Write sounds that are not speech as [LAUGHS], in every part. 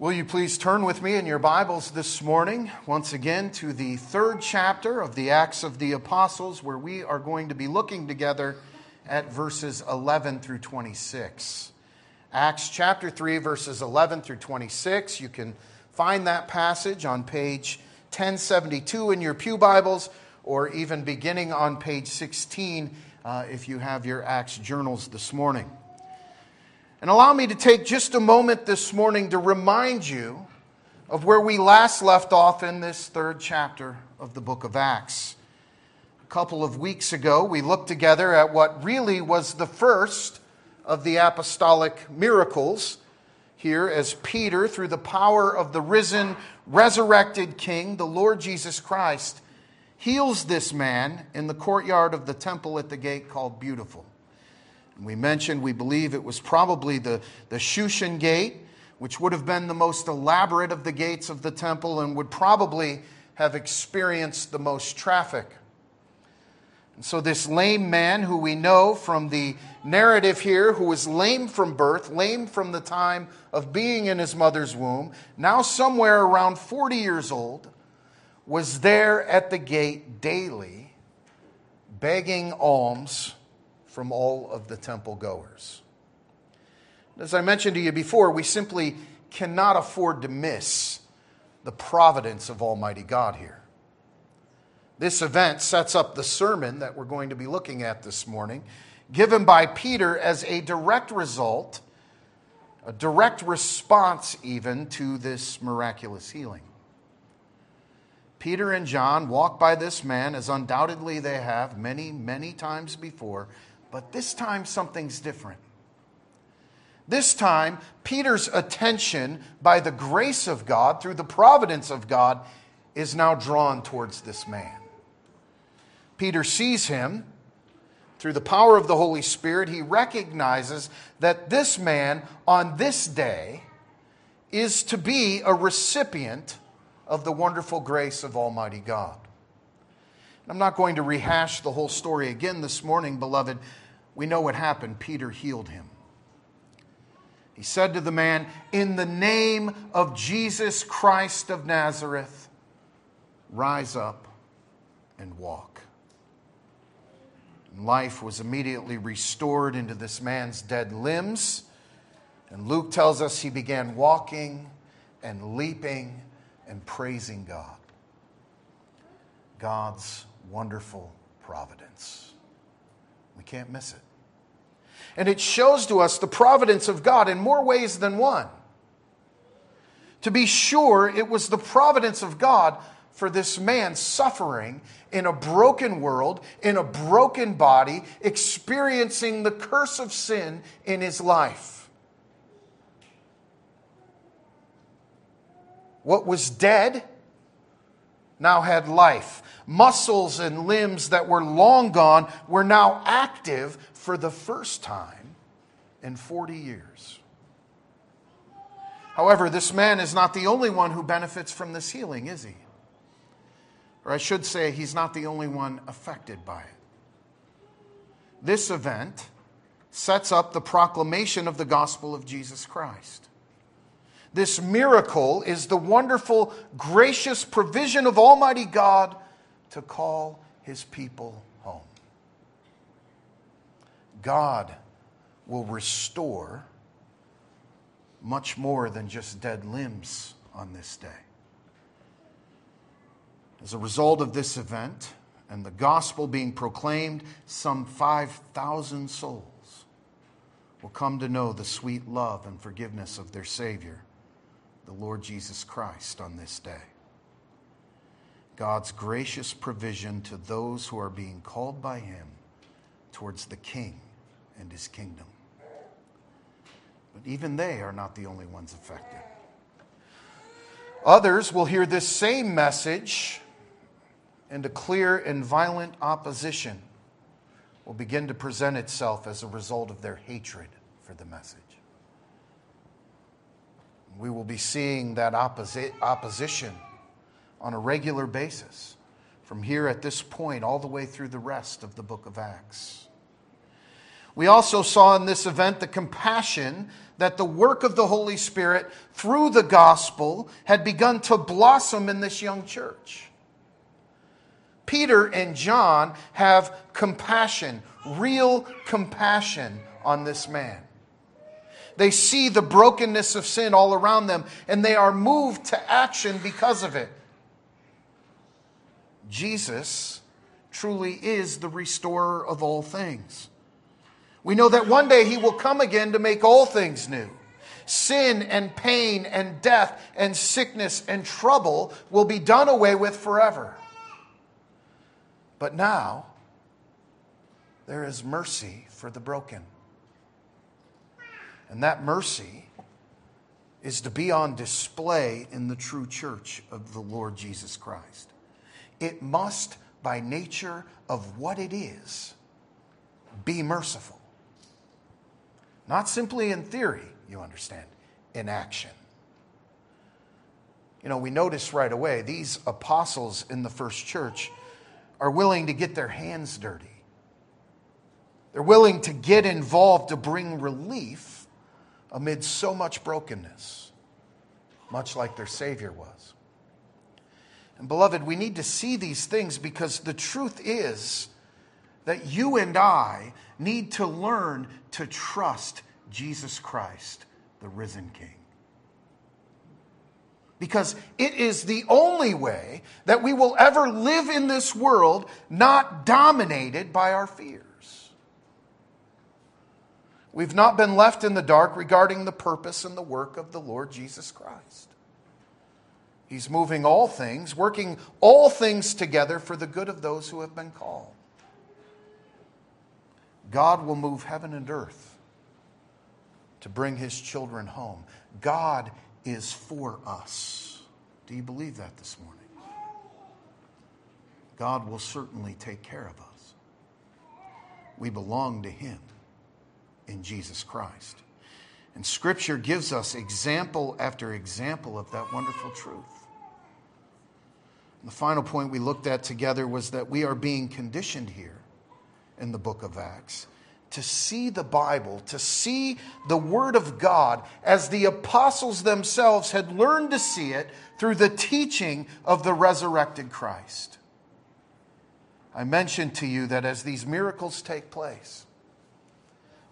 Will you please turn with me in your Bibles this morning, once again, to the third chapter of the Acts of the Apostles, where we are going to be looking together at verses 11 through 26. Acts chapter 3, verses 11 through 26. You can find that passage on page 1072 in your Pew Bibles, or even beginning on page 16 uh, if you have your Acts journals this morning. And allow me to take just a moment this morning to remind you of where we last left off in this third chapter of the book of Acts. A couple of weeks ago, we looked together at what really was the first of the apostolic miracles here as Peter, through the power of the risen, resurrected King, the Lord Jesus Christ, heals this man in the courtyard of the temple at the gate called Beautiful. We mentioned we believe it was probably the, the Shushan gate, which would have been the most elaborate of the gates of the temple and would probably have experienced the most traffic. And so, this lame man, who we know from the narrative here, who was lame from birth, lame from the time of being in his mother's womb, now somewhere around 40 years old, was there at the gate daily begging alms from all of the temple goers. As I mentioned to you before, we simply cannot afford to miss the providence of Almighty God here. This event sets up the sermon that we're going to be looking at this morning, given by Peter as a direct result, a direct response even to this miraculous healing. Peter and John walk by this man as undoubtedly they have many, many times before, but this time, something's different. This time, Peter's attention, by the grace of God, through the providence of God, is now drawn towards this man. Peter sees him through the power of the Holy Spirit. He recognizes that this man, on this day, is to be a recipient of the wonderful grace of Almighty God. I'm not going to rehash the whole story again this morning, beloved, we know what happened. Peter healed him. He said to the man, In the name of Jesus Christ of Nazareth, rise up and walk. And life was immediately restored into this man's dead limbs. And Luke tells us he began walking and leaping and praising God. God's wonderful providence. We can't miss it. And it shows to us the providence of God in more ways than one. To be sure, it was the providence of God for this man suffering in a broken world, in a broken body, experiencing the curse of sin in his life. What was dead now had life. Muscles and limbs that were long gone were now active for the first time in 40 years. However, this man is not the only one who benefits from this healing, is he? Or I should say, he's not the only one affected by it. This event sets up the proclamation of the gospel of Jesus Christ. This miracle is the wonderful, gracious provision of Almighty God to call his people. God will restore much more than just dead limbs on this day. As a result of this event and the gospel being proclaimed, some 5,000 souls will come to know the sweet love and forgiveness of their Savior the Lord Jesus Christ on this day. God's gracious provision to those who are being called by Him towards the King and His kingdom. But even they are not the only ones affected. Others will hear this same message, and a clear and violent opposition will begin to present itself as a result of their hatred for the message we will be seeing that opposi- opposition on a regular basis from here at this point all the way through the rest of the book of Acts. We also saw in this event the compassion that the work of the Holy Spirit through the gospel had begun to blossom in this young church. Peter and John have compassion, real compassion on this man. They see the brokenness of sin all around them and they are moved to action because of it. Jesus truly is the restorer of all things. We know that one day he will come again to make all things new. Sin and pain and death and sickness and trouble will be done away with forever. But now, there is mercy for the broken. And that mercy is to be on display in the true church of the Lord Jesus Christ. It must, by nature of what it is, be merciful. Not simply in theory, you understand, in action. You know, we notice right away these apostles in the first church are willing to get their hands dirty. They're willing to get involved to bring relief amid so much brokenness, much like their Savior was. And beloved, we need to see these things because the truth is that you and I need to learn to trust Jesus Christ, the risen King. Because it is the only way that we will ever live in this world not dominated by our fears. We've not been left in the dark regarding the purpose and the work of the Lord Jesus Christ. He's moving all things, working all things together for the good of those who have been called. God will move heaven and earth to bring his children home. God is for us. Do you believe that this morning? God will certainly take care of us. We belong to him in Jesus Christ. And Scripture gives us example after example of that wonderful truth. And the final point we looked at together was that we are being conditioned here in the book of Acts to see the Bible, to see the Word of God as the apostles themselves had learned to see it through the teaching of the resurrected Christ. I mentioned to you that as these miracles take place,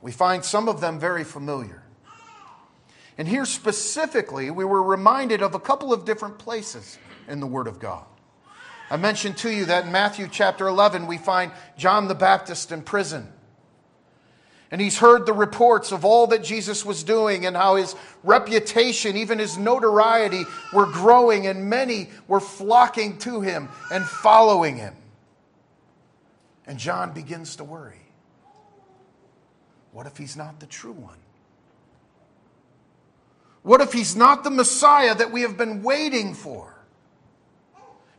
we find some of them very familiar. And here specifically, we were reminded of a couple of different places in the Word of God. I mentioned to you that in Matthew chapter 11, we find John the Baptist in prison. And he's heard the reports of all that Jesus was doing and how his reputation, even his notoriety, were growing, and many were flocking to him and following him. And John begins to worry. What if he's not the true one? What if he's not the Messiah that we have been waiting for?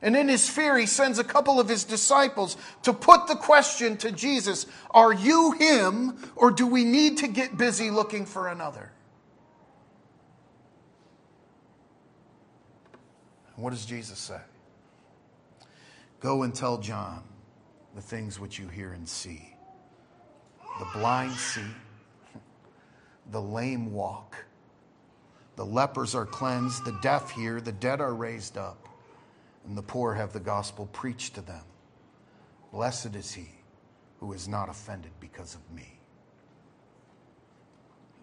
And in his fear, he sends a couple of his disciples to put the question to Jesus Are you him, or do we need to get busy looking for another? What does Jesus say? Go and tell John the things which you hear and see. The blind see, the lame walk, the lepers are cleansed, the deaf hear, the dead are raised up and the poor have the gospel preached to them. Blessed is he who is not offended because of me.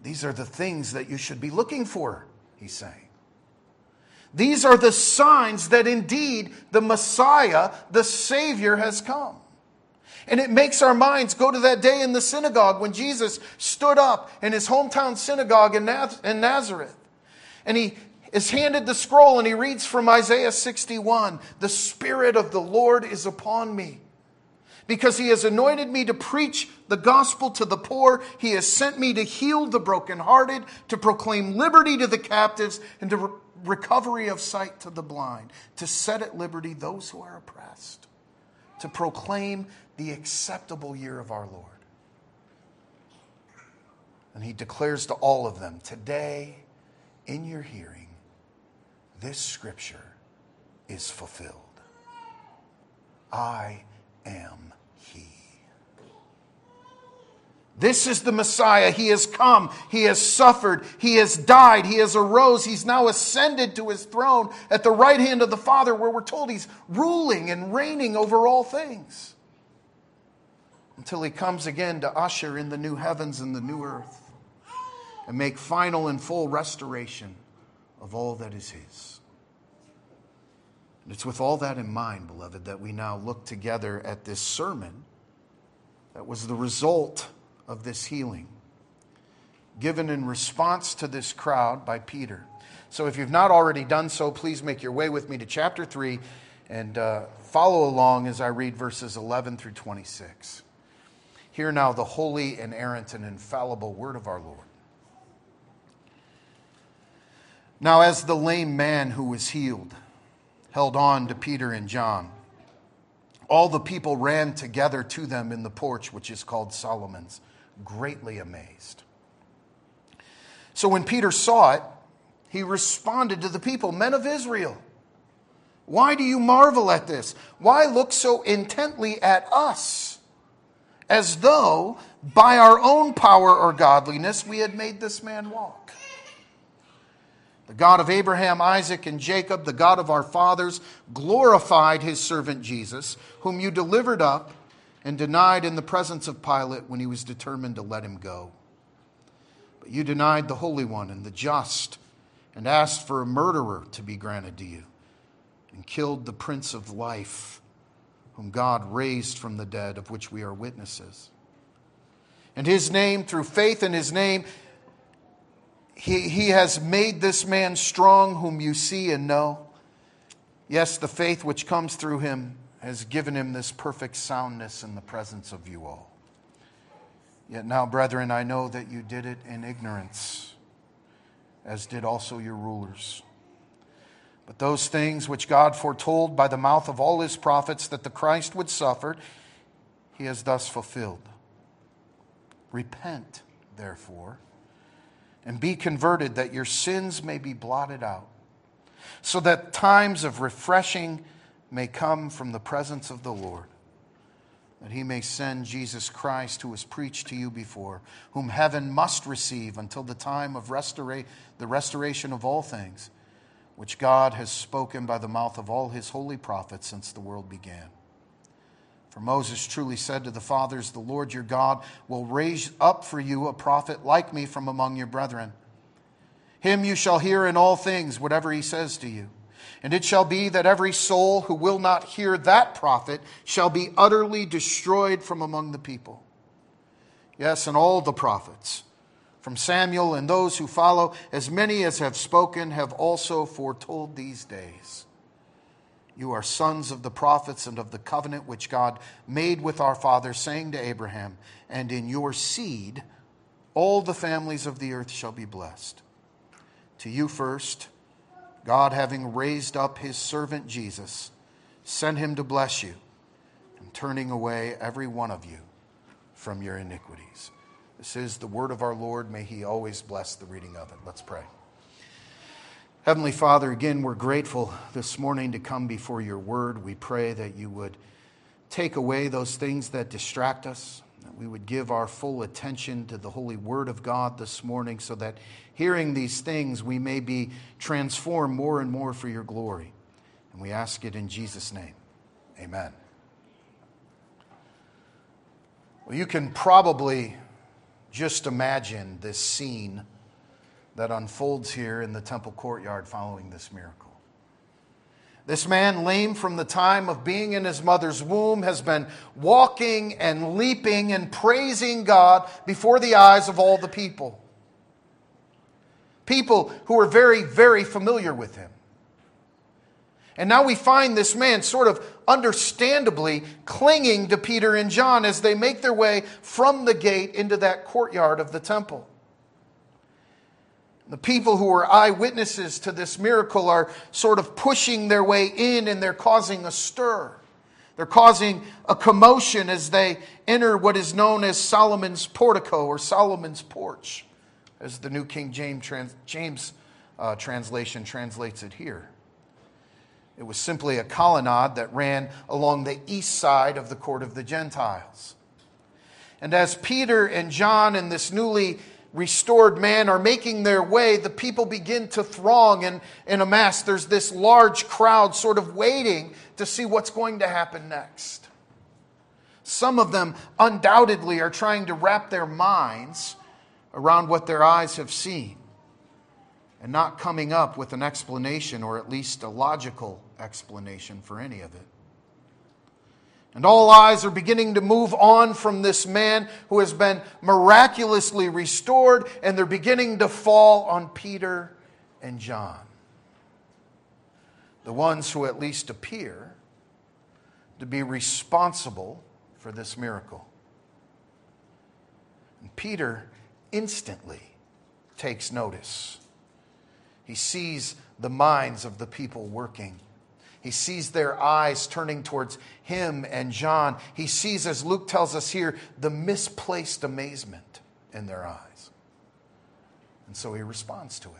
These are the things that you should be looking for, he's saying. These are the signs that indeed the Messiah, the Savior, has come. And it makes our minds go to that day in the synagogue when Jesus stood up in his hometown synagogue in Nazareth. And he is handed the scroll and he reads from Isaiah 61 The Spirit of the Lord is upon me. Because he has anointed me to preach the gospel to the poor, he has sent me to heal the brokenhearted, to proclaim liberty to the captives, and to re- recovery of sight to the blind, to set at liberty those who are oppressed, to proclaim the acceptable year of our Lord. And he declares to all of them, Today, in your hearing, this scripture is fulfilled. I am He. This is the Messiah. He has come. He has suffered. He has died. He has arose. He's now ascended to his throne at the right hand of the Father, where we're told he's ruling and reigning over all things until he comes again to usher in the new heavens and the new earth and make final and full restoration of all that is his. And it's with all that in mind, beloved, that we now look together at this sermon that was the result of this healing, given in response to this crowd by Peter. So if you've not already done so, please make your way with me to chapter 3 and uh, follow along as I read verses 11 through 26. Hear now the holy, inerrant, and infallible word of our Lord. Now, as the lame man who was healed held on to Peter and John, all the people ran together to them in the porch, which is called Solomon's greatly amazed. So when Peter saw it, he responded to the people, Men of Israel, why do you marvel at this? Why look so intently at us, as though by our own power or godliness we had made this man walk? The God of Abraham, Isaac, and Jacob, the God of our fathers, glorified his servant Jesus, whom you delivered up and denied in the presence of Pilate when he was determined to let him go. But you denied the Holy One and the just, and asked for a murderer to be granted to you, and killed the Prince of Life, whom God raised from the dead, of which we are witnesses. And his name, through faith in his name, he, he has made this man strong, whom you see and know. Yes, the faith which comes through him has given him this perfect soundness in the presence of you all. Yet now, brethren, I know that you did it in ignorance, as did also your rulers. But those things which God foretold by the mouth of all his prophets that the Christ would suffer, he has thus fulfilled. Repent, therefore, and be converted, that your sins may be blotted out, so that times of refreshing may come from the presence of the Lord, that he may send Jesus Christ, who was preached to you before, whom heaven must receive until the time of restora- the restoration of all things, which God has spoken by the mouth of all his holy prophets since the world began. For Moses truly said to the fathers, The Lord your God will raise up for you a prophet like me from among your brethren. Him you shall hear in all things, whatever he says to you. And it shall be that every soul who will not hear that prophet shall be utterly destroyed from among the people. Yes, and all the prophets, from Samuel and those who follow, as many as have spoken, have also foretold these days. You are sons of the prophets and of the covenant which God made with our father, saying to Abraham, And in your seed all the families of the earth shall be blessed. To you first, God, having raised up his servant Jesus, sent him to bless you and turning away every one of you from your iniquities. This is the word of our Lord. May he always bless the reading of it. Let's pray. Heavenly Father, again, we're grateful this morning to come before your word. We pray that you would take away those things that distract us, that we would give our full attention to the holy word of God this morning so that hearing these things, we may be transformed more and more for your glory. And we ask it in Jesus' name. Amen. Well, you can probably just imagine this scene that unfolds here in the temple courtyard following this miracle. This man, lame from the time of being in his mother's womb, has been walking and leaping and praising God before the eyes of all the people people who were very, very familiar with him. And now we find this man sort of understandably clinging to Peter and John as they make their way from the gate into that courtyard of the temple. The people who are eyewitnesses to this miracle are sort of pushing their way in and they're causing a stir. They're causing a commotion as they enter what is known as Solomon's portico or Solomon's porch as the New King James, trans, James uh, translation translates it here. It was simply a colonnade that ran along the east side of the court of the Gentiles. And as Peter and John and this newly restored man are making their way, the people begin to throng and, and amass. There's this large crowd sort of waiting to see what's going to happen next. Some of them undoubtedly are trying to wrap their minds around what their eyes have seen and not coming up with an explanation or at least a logical explanation for any of it. And all eyes are beginning to move on from this man who has been miraculously restored, and they're beginning to fall on Peter and John. The ones who at least appear to be responsible for this miracle. And Peter instantly takes notice. He sees the minds of the people working he sees their eyes turning towards him and John. He sees, as Luke tells us here, the misplaced amazement in their eyes. And so he responds to it.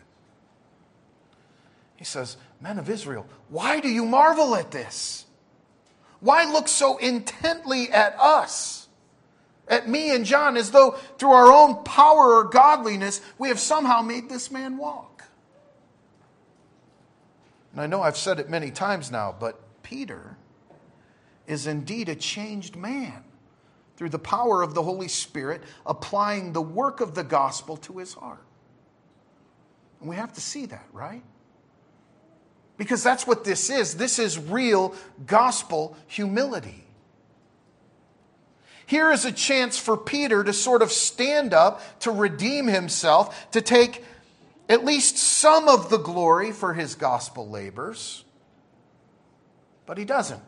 He says, Men of Israel, why do you marvel at this? Why look so intently at us, at me and John, as though through our own power or godliness we have somehow made this man walk? And I know I've said it many times now, but Peter is indeed a changed man through the power of the Holy Spirit applying the work of the gospel to his heart. And we have to see that, right? Because that's what this is. This is real gospel humility. Here is a chance for Peter to sort of stand up, to redeem himself, to take at least some of the glory for his gospel labors, but he doesn't.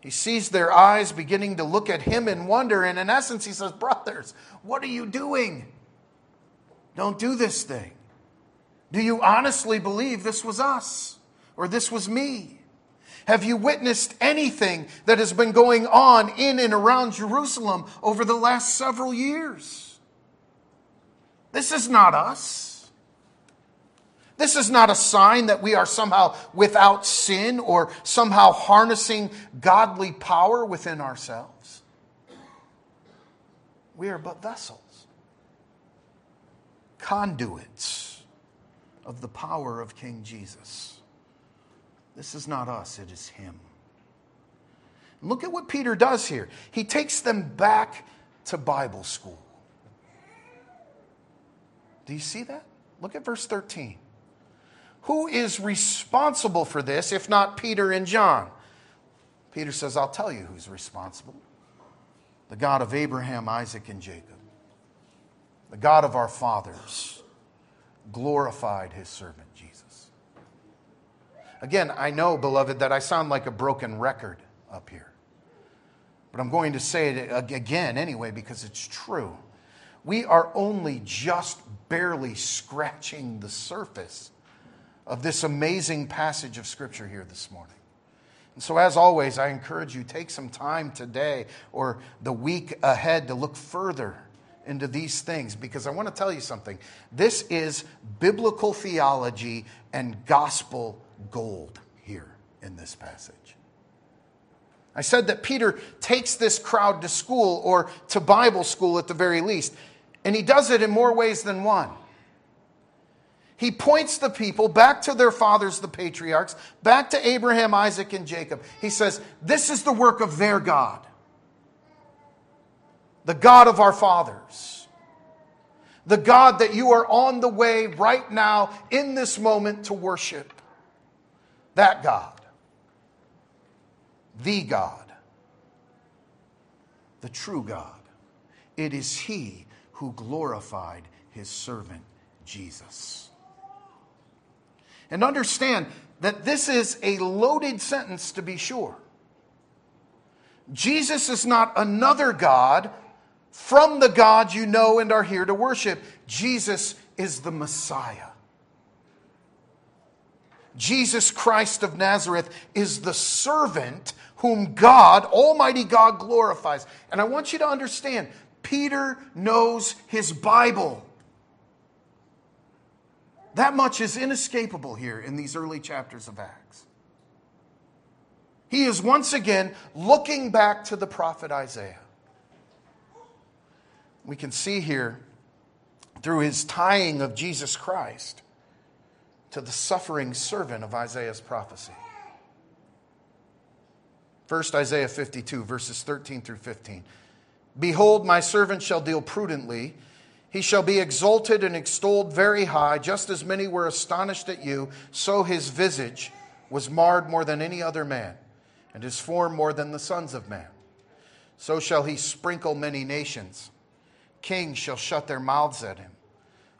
He sees their eyes beginning to look at him in wonder, and in essence, he says, Brothers, what are you doing? Don't do this thing. Do you honestly believe this was us or this was me? Have you witnessed anything that has been going on in and around Jerusalem over the last several years? This is not us. This is not a sign that we are somehow without sin or somehow harnessing godly power within ourselves. We are but vessels, conduits of the power of King Jesus. This is not us, it is Him. Look at what Peter does here. He takes them back to Bible school. Do you see that? Look at verse 13. Who is responsible for this if not Peter and John? Peter says, I'll tell you who's responsible the God of Abraham, Isaac, and Jacob, the God of our fathers, glorified his servant Jesus. Again, I know, beloved, that I sound like a broken record up here. But I'm going to say it again anyway because it's true we are only just barely scratching the surface of this amazing passage of Scripture here this morning. And so, as always, I encourage you take some time today or the week ahead to look further into these things because I want to tell you something. This is biblical theology and gospel gold here in this passage. I said that Peter takes this crowd to school or to Bible school at the very least. And he does it in more ways than one. He points the people back to their fathers, the patriarchs, back to Abraham, Isaac, and Jacob. He says, This is the work of their God, the God of our fathers, the God that you are on the way right now in this moment to worship. That God, the God, the true God. It is He who glorified his servant Jesus. And understand that this is a loaded sentence to be sure. Jesus is not another God from the God you know and are here to worship. Jesus is the Messiah. Jesus Christ of Nazareth is the servant whom God, Almighty God, glorifies. And I want you to understand Peter knows his Bible. That much is inescapable here in these early chapters of Acts. He is once again looking back to the prophet Isaiah. we can see here through his tying of Jesus Christ to the suffering servant of Isaiah's prophecy. First, Isaiah 52, verses 13 through 15. Behold, my servant shall deal prudently. He shall be exalted and extolled very high, just as many were astonished at you, so his visage was marred more than any other man, and his form more than the sons of man. So shall he sprinkle many nations. Kings shall shut their mouths at him.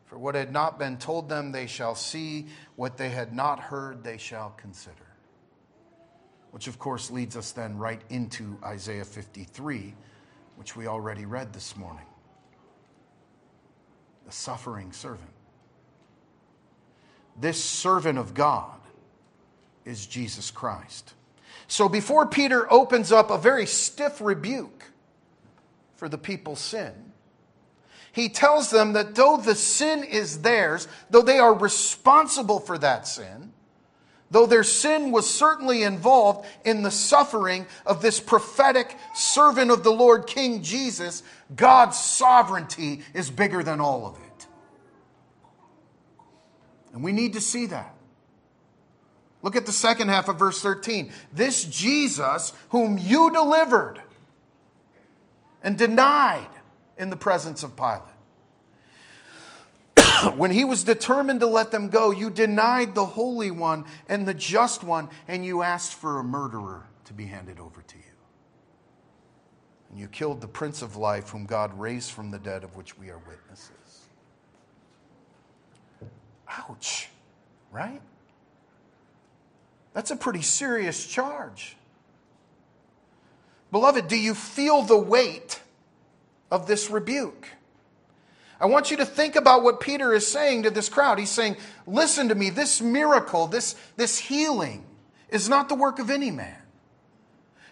For what had not been told them, they shall see. What they had not heard, they shall consider. Which, of course, leads us then right into Isaiah 53, which we already read this morning. The suffering servant. This servant of God is Jesus Christ. So before Peter opens up a very stiff rebuke for the people's sin, he tells them that though the sin is theirs, though they are responsible for that sin, though their sin was certainly involved in the suffering of this prophetic servant of the Lord, King Jesus, God's sovereignty is bigger than all of it. And we need to see that. Look at the second half of verse 13. This Jesus, whom you delivered and denied in the presence of Pilate. [COUGHS] when he was determined to let them go, you denied the Holy One and the Just One, and you asked for a murderer to be handed over to you. And you killed the Prince of Life, whom God raised from the dead, of which we are witnesses. Ouch, right? That's a pretty serious charge. Beloved, do you feel the weight of this rebuke? I want you to think about what Peter is saying to this crowd. He's saying, Listen to me, this miracle, this, this healing is not the work of any man.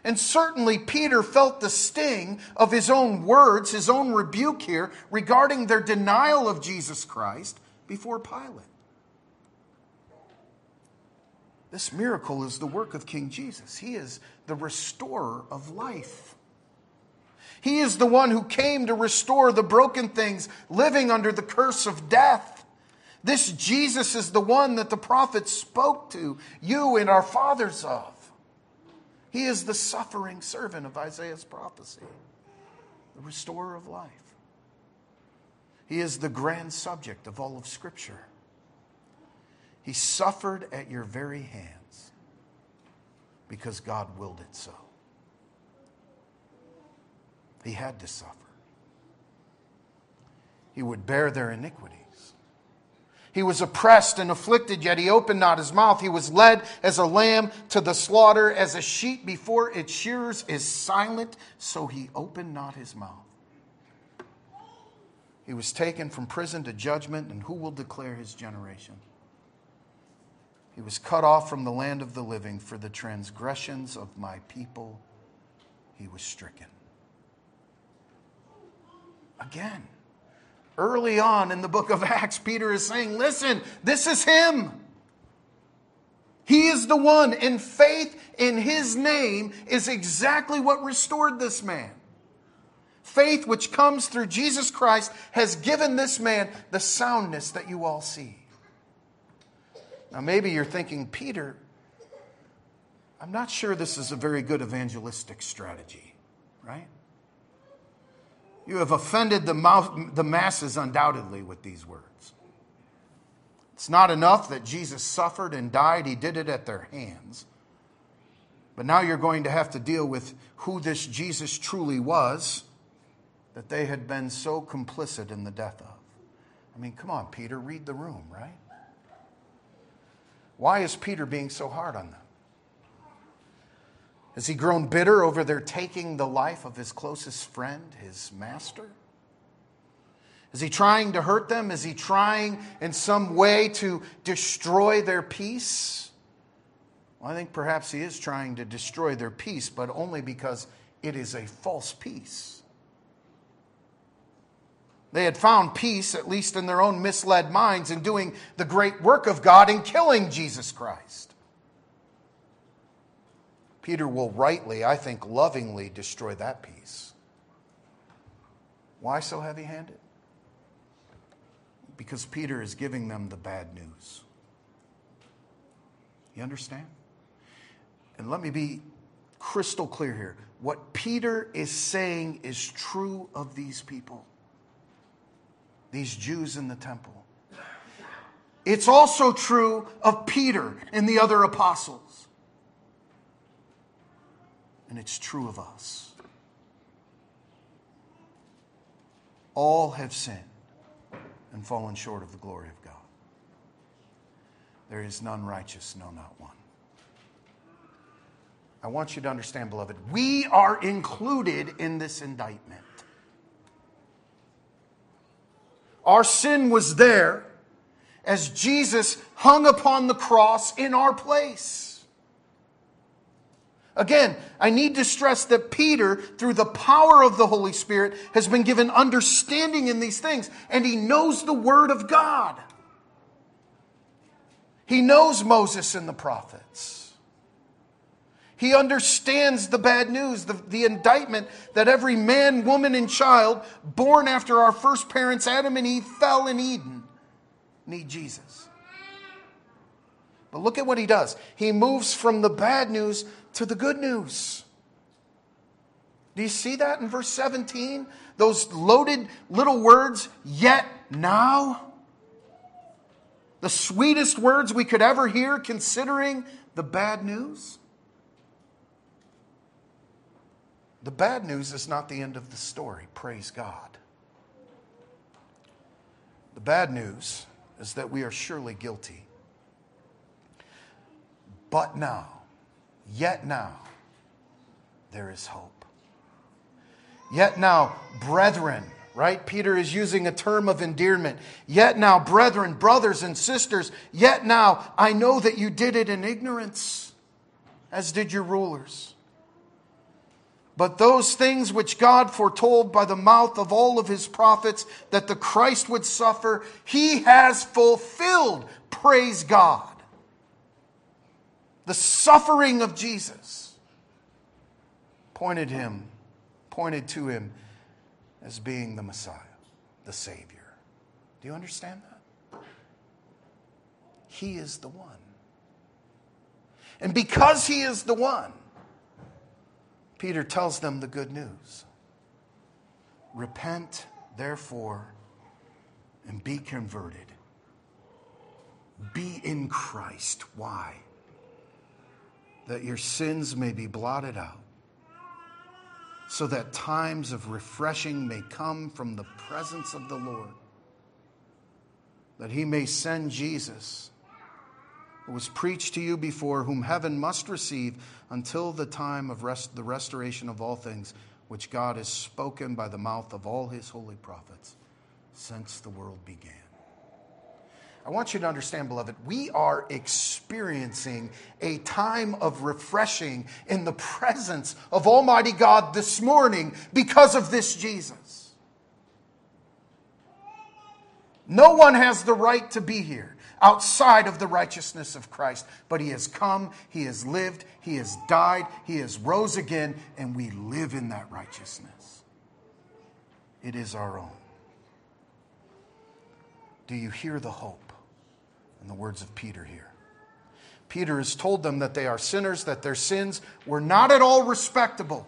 And certainly Peter felt the sting of his own words, his own rebuke here regarding their denial of Jesus Christ before Pilate. This miracle is the work of King Jesus. He is the restorer of life. He is the one who came to restore the broken things living under the curse of death. This Jesus is the one that the prophets spoke to you and our fathers of. He is the suffering servant of Isaiah's prophecy, the restorer of life. He is the grand subject of all of Scripture. He suffered at your very hands because God willed it so. He had to suffer. He would bear their iniquities. He was oppressed and afflicted, yet he opened not his mouth. He was led as a lamb to the slaughter, as a sheep before its shearers is silent, so he opened not his mouth. He was taken from prison to judgment, and who will declare his generation? He was cut off from the land of the living for the transgressions of my people. He was stricken. Again, early on in the book of Acts, Peter is saying, Listen, this is him. He is the one, and faith in his name is exactly what restored this man. Faith, which comes through Jesus Christ, has given this man the soundness that you all see. Now, maybe you're thinking, Peter, I'm not sure this is a very good evangelistic strategy, right? You have offended the, mouth, the masses undoubtedly with these words. It's not enough that Jesus suffered and died, he did it at their hands. But now you're going to have to deal with who this Jesus truly was that they had been so complicit in the death of. I mean, come on, Peter, read the room, right? Why is Peter being so hard on them? Has he grown bitter over their taking the life of his closest friend, his master? Is he trying to hurt them? Is he trying in some way to destroy their peace? Well, I think perhaps he is trying to destroy their peace, but only because it is a false peace. They had found peace, at least in their own misled minds, in doing the great work of God in killing Jesus Christ. Peter will rightly, I think, lovingly destroy that peace. Why so heavy handed? Because Peter is giving them the bad news. You understand? And let me be crystal clear here. What Peter is saying is true of these people, these Jews in the temple. It's also true of Peter and the other apostles. And it's true of us. All have sinned and fallen short of the glory of God. There is none righteous, no, not one. I want you to understand, beloved, we are included in this indictment. Our sin was there as Jesus hung upon the cross in our place. Again, I need to stress that Peter, through the power of the Holy Spirit, has been given understanding in these things, and he knows the Word of God. He knows Moses and the prophets. He understands the bad news, the, the indictment that every man, woman, and child born after our first parents, Adam and Eve, fell in Eden need Jesus. But look at what he does. He moves from the bad news to the good news. Do you see that in verse 17? Those loaded little words, yet now? The sweetest words we could ever hear considering the bad news? The bad news is not the end of the story, praise God. The bad news is that we are surely guilty. But now, yet now, there is hope. Yet now, brethren, right? Peter is using a term of endearment. Yet now, brethren, brothers, and sisters, yet now, I know that you did it in ignorance, as did your rulers. But those things which God foretold by the mouth of all of his prophets that the Christ would suffer, he has fulfilled. Praise God. The suffering of Jesus pointed him, pointed to him as being the Messiah, the Savior. Do you understand that? He is the one. And because he is the one, Peter tells them the good news Repent, therefore, and be converted. Be in Christ. Why? That your sins may be blotted out, so that times of refreshing may come from the presence of the Lord, that he may send Jesus who was preached to you before, whom heaven must receive until the time of rest, the restoration of all things, which God has spoken by the mouth of all his holy prophets since the world began. I want you to understand, beloved, we are experiencing a time of refreshing in the presence of Almighty God this morning because of this Jesus. No one has the right to be here outside of the righteousness of Christ. But he has come, he has lived, he has died, he has rose again, and we live in that righteousness. It is our own. Do you hear the hope in the words of Peter here? Peter has told them that they are sinners, that their sins were not at all respectable.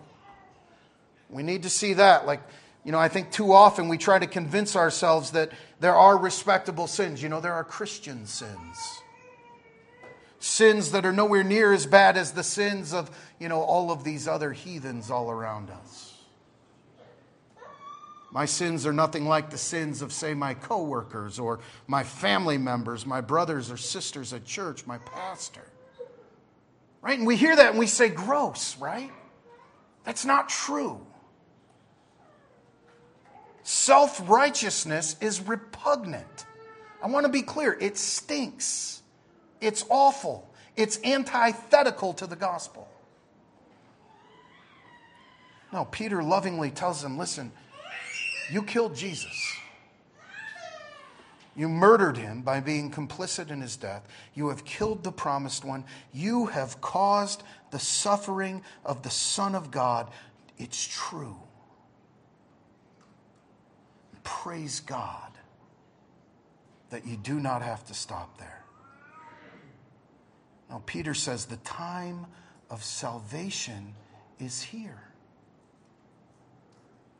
We need to see that. Like, you know, I think too often we try to convince ourselves that there are respectable sins. You know, there are Christian sins. Sins that are nowhere near as bad as the sins of, you know, all of these other heathens all around us. My sins are nothing like the sins of, say, my coworkers or my family members, my brothers or sisters at church, my pastor. Right? And we hear that and we say, gross, right? That's not true. Self righteousness is repugnant. I want to be clear it stinks, it's awful, it's antithetical to the gospel. No, Peter lovingly tells them listen, you killed Jesus. You murdered him by being complicit in his death. You have killed the promised one. You have caused the suffering of the Son of God. It's true. praise God that you do not have to stop there. Now, Peter says the time of salvation is here.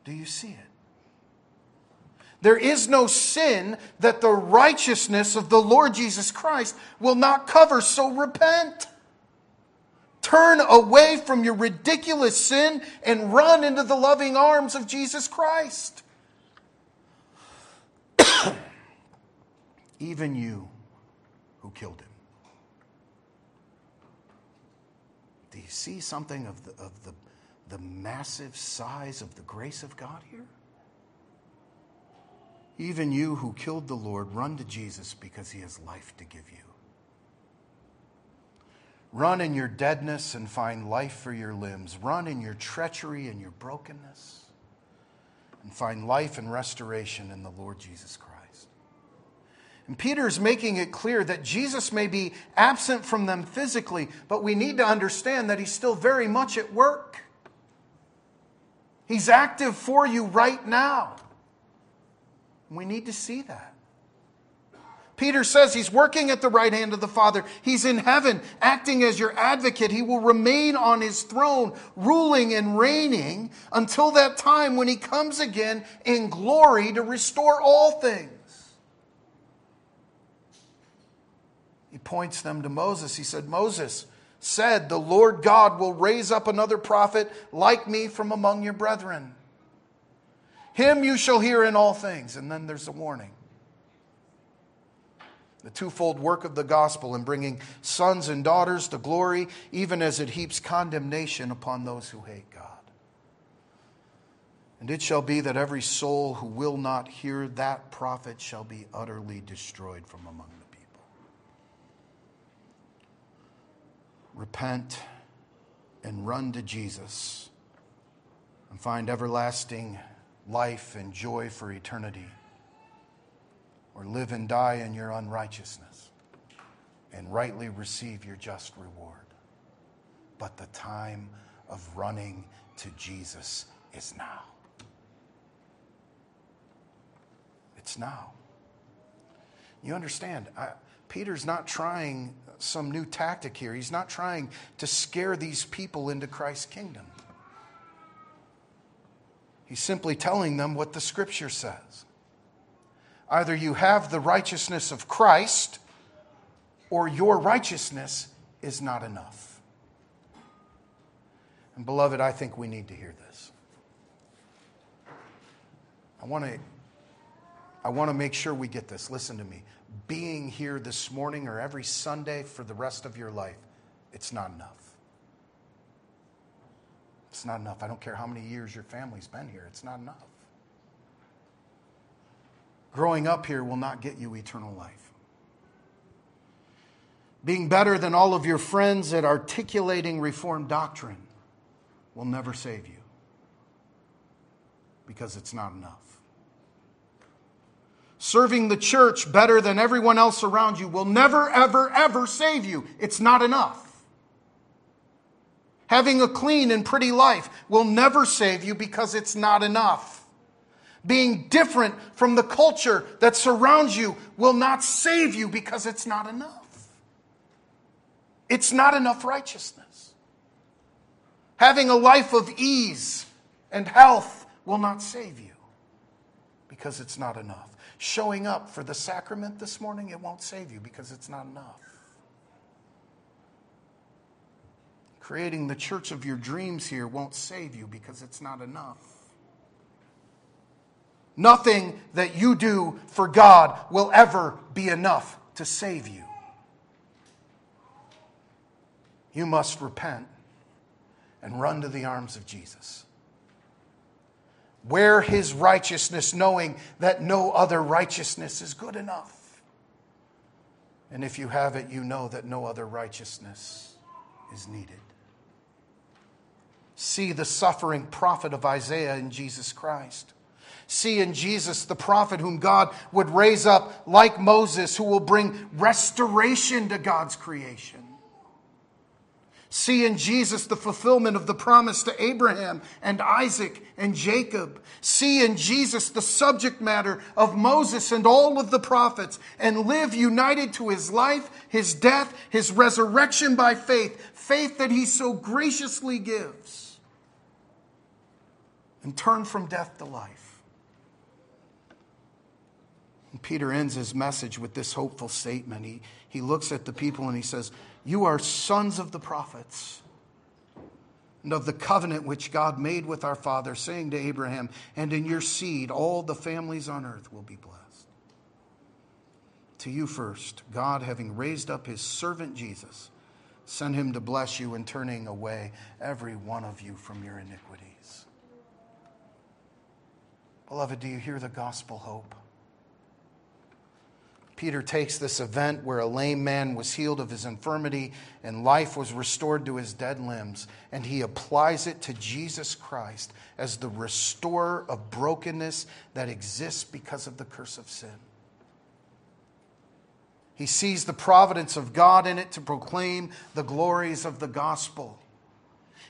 Do you see it? There is no sin that the righteousness of the Lord Jesus Christ will not cover, so repent. Turn away from your ridiculous sin and run into the loving arms of Jesus Christ. [COUGHS] Even you who killed him. Do you see something of the, of the, the massive size of the grace of God here? Even you who killed the Lord, run to Jesus because he has life to give you. Run in your deadness and find life for your limbs. Run in your treachery and your brokenness and find life and restoration in the Lord Jesus Christ. And Peter is making it clear that Jesus may be absent from them physically, but we need to understand that he's still very much at work. He's active for you right now. We need to see that. Peter says he's working at the right hand of the Father. He's in heaven, acting as your advocate. He will remain on his throne, ruling and reigning until that time when he comes again in glory to restore all things. He points them to Moses. He said, Moses said, The Lord God will raise up another prophet like me from among your brethren. Him you shall hear in all things. And then there's a warning. The twofold work of the gospel in bringing sons and daughters to glory, even as it heaps condemnation upon those who hate God. And it shall be that every soul who will not hear that prophet shall be utterly destroyed from among them. repent, and run to Jesus and find everlasting life and joy for eternity, or live and die in your unrighteousness and rightly receive your just reward. But the time of running to Jesus is now. It's now. You understand, I, Peter's not trying some new tactic here. He's not trying to scare these people into Christ's kingdom. He's simply telling them what the scripture says. Either you have the righteousness of Christ, or your righteousness is not enough. And, beloved, I think we need to hear this. I want to, I want to make sure we get this. Listen to me being here this morning or every Sunday for the rest of your life, it's not enough. It's not enough. I don't care how many years your family's been here, it's not enough. Growing up here will not get you eternal life. Being better than all of your friends at articulating Reformed doctrine will never save you because it's not enough. Serving the church better than everyone else around you will never, ever, ever save you. It's not enough. Having a clean and pretty life will never save you because it's not enough. Being different from the culture that surrounds you will not save you because it's not enough. It's not enough righteousness. Having a life of ease and health will not save you because it's not enough. Showing up for the sacrament this morning, it won't save you because it's not enough. Creating the church of your dreams here won't save you because it's not enough. Nothing that you do for God will ever be enough to save you. You must repent and run to the arms of Jesus. Wear his righteousness, knowing that no other righteousness is good enough. And if you have it, you know that no other righteousness is needed. See the suffering prophet of Isaiah in Jesus Christ. See in Jesus the prophet whom God would raise up like Moses, who will bring restoration to God's creation. See in Jesus the fulfillment of the promise to Abraham and Isaac and Jacob. See in Jesus the subject matter of Moses and all of the prophets and live united to his life, his death, his resurrection by faith, faith that he so graciously gives. And turn from death to life. And Peter ends his message with this hopeful statement. He, he looks at the people and he says, you are sons of the prophets and of the covenant which God made with our father, saying to Abraham, And in your seed all the families on earth will be blessed. To you first, God, having raised up his servant Jesus, sent him to bless you in turning away every one of you from your iniquities. Beloved, do you hear the gospel hope? Peter takes this event where a lame man was healed of his infirmity and life was restored to his dead limbs, and he applies it to Jesus Christ as the restorer of brokenness that exists because of the curse of sin. He sees the providence of God in it to proclaim the glories of the gospel.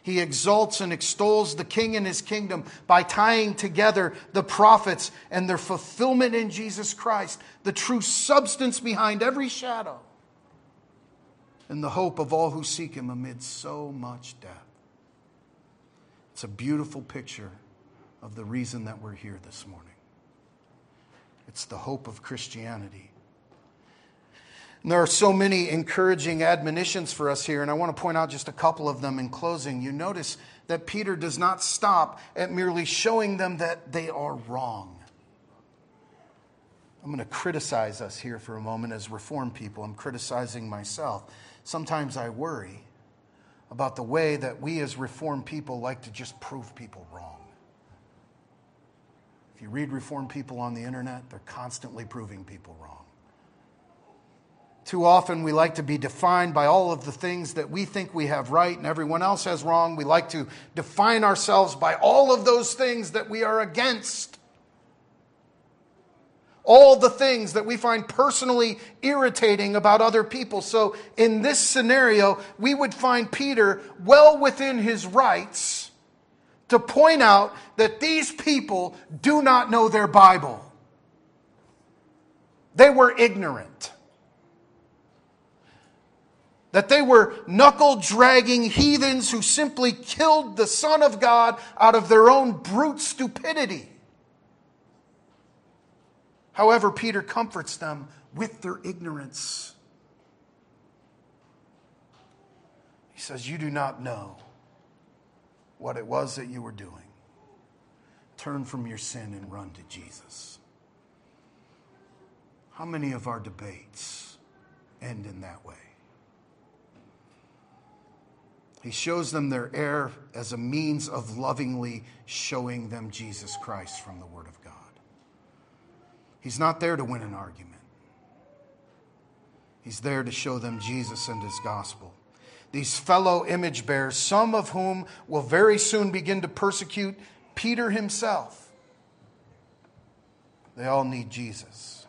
He exalts and extols the king and his kingdom by tying together the prophets and their fulfillment in Jesus Christ, the true substance behind every shadow, and the hope of all who seek him amid so much death. It's a beautiful picture of the reason that we're here this morning. It's the hope of Christianity and there are so many encouraging admonitions for us here, and I want to point out just a couple of them in closing. You notice that Peter does not stop at merely showing them that they are wrong. I'm going to criticize us here for a moment as Reformed people. I'm criticizing myself. Sometimes I worry about the way that we as Reformed people like to just prove people wrong. If you read Reformed people on the internet, they're constantly proving people wrong. Too often we like to be defined by all of the things that we think we have right and everyone else has wrong. We like to define ourselves by all of those things that we are against. All the things that we find personally irritating about other people. So, in this scenario, we would find Peter well within his rights to point out that these people do not know their Bible. They were ignorant that they were knuckle dragging heathens who simply killed the Son of God out of their own brute stupidity. However, Peter comforts them with their ignorance. He says, You do not know what it was that you were doing. Turn from your sin and run to Jesus. How many of our debates end in that way? He shows them their error as a means of lovingly showing them Jesus Christ from the Word of God. He's not there to win an argument, He's there to show them Jesus and His gospel. These fellow image bearers, some of whom will very soon begin to persecute Peter himself, they all need Jesus.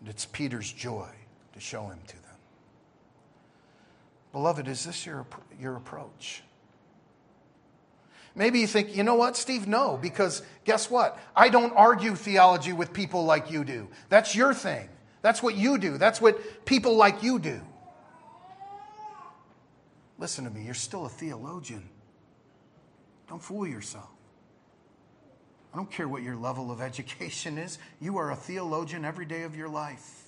And it's Peter's joy to show him to them. Beloved, is this your, your approach? Maybe you think, you know what, Steve? No, because guess what? I don't argue theology with people like you do. That's your thing. That's what you do. That's what people like you do. Listen to me, you're still a theologian. Don't fool yourself. I don't care what your level of [LAUGHS] education is, you are a theologian every day of your life.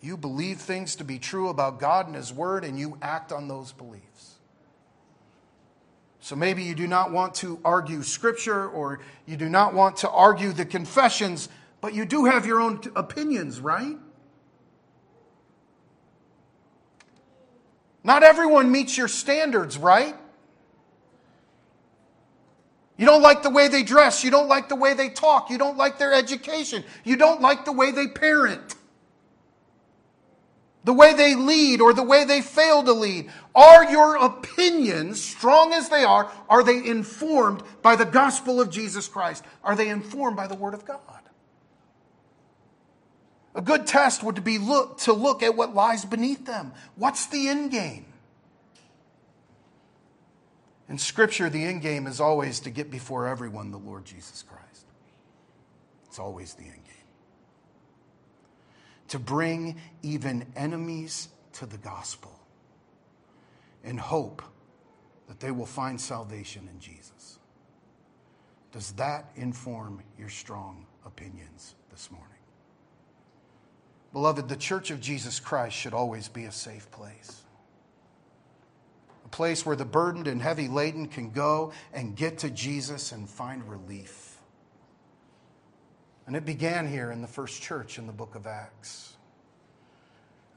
You believe things to be true about God and His Word, and you act on those beliefs. So maybe you do not want to argue Scripture or you do not want to argue the confessions, but you do have your own opinions, right? Not everyone meets your standards, right? You don't like the way they dress. You don't like the way they talk. You don't like their education. You don't like the way they parent the way they lead or the way they fail to lead? Are your opinions, strong as they are, are they informed by the gospel of Jesus Christ? Are they informed by the Word of God? A good test would be look, to look at what lies beneath them. What's the end game? In Scripture, the end game is always to get before everyone the Lord Jesus Christ. It's always the end game. To bring even enemies to the gospel in hope that they will find salvation in Jesus. Does that inform your strong opinions this morning? Beloved, the church of Jesus Christ should always be a safe place. A place where the burdened and heavy laden can go and get to Jesus and find relief. And it began here in the first church in the book of Acts.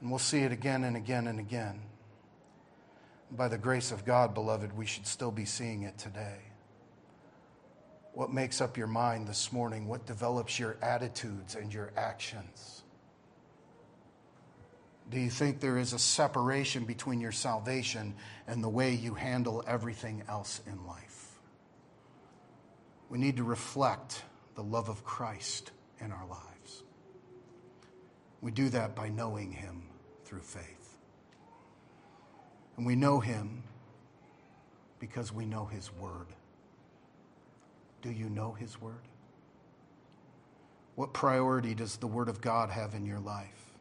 And we'll see it again and again and again. By the grace of God, beloved, we should still be seeing it today. What makes up your mind this morning? What develops your attitudes and your actions? Do you think there is a separation between your salvation and the way you handle everything else in life? We need to reflect the love of Christ in our lives. We do that by knowing Him through faith. And we know him because we know his word. Do you know his word? What priority does the word of God have in your life?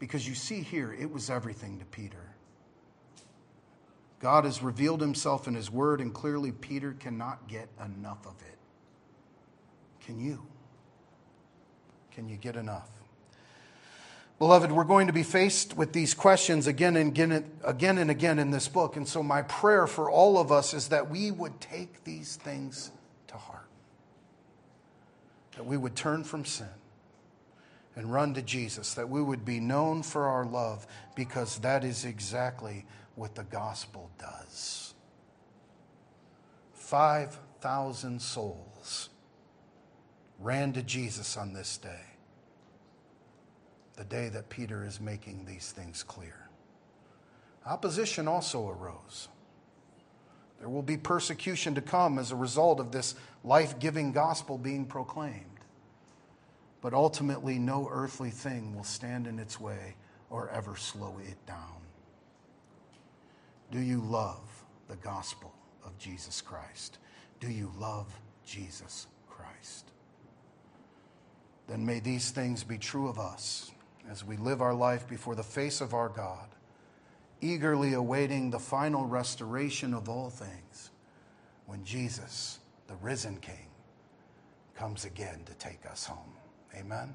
Because you see here, it was everything to Peter. God has revealed himself in his word, and clearly Peter cannot get enough of it. Can you? Can you get enough? Beloved, we're going to be faced with these questions again and again, again and again in this book. And so, my prayer for all of us is that we would take these things to heart, that we would turn from sin and run to Jesus, that we would be known for our love, because that is exactly what the gospel does. 5,000 souls ran to Jesus on this day the day that Peter is making these things clear. Opposition also arose. There will be persecution to come as a result of this life giving gospel being proclaimed. But ultimately, no earthly thing will stand in its way or ever slow it down. Do you love the gospel of Jesus Christ? Do you love Jesus Christ? Then may these things be true of us as we live our life before the face of our God, eagerly awaiting the final restoration of all things when Jesus, the risen King, comes again to take us home. Amen.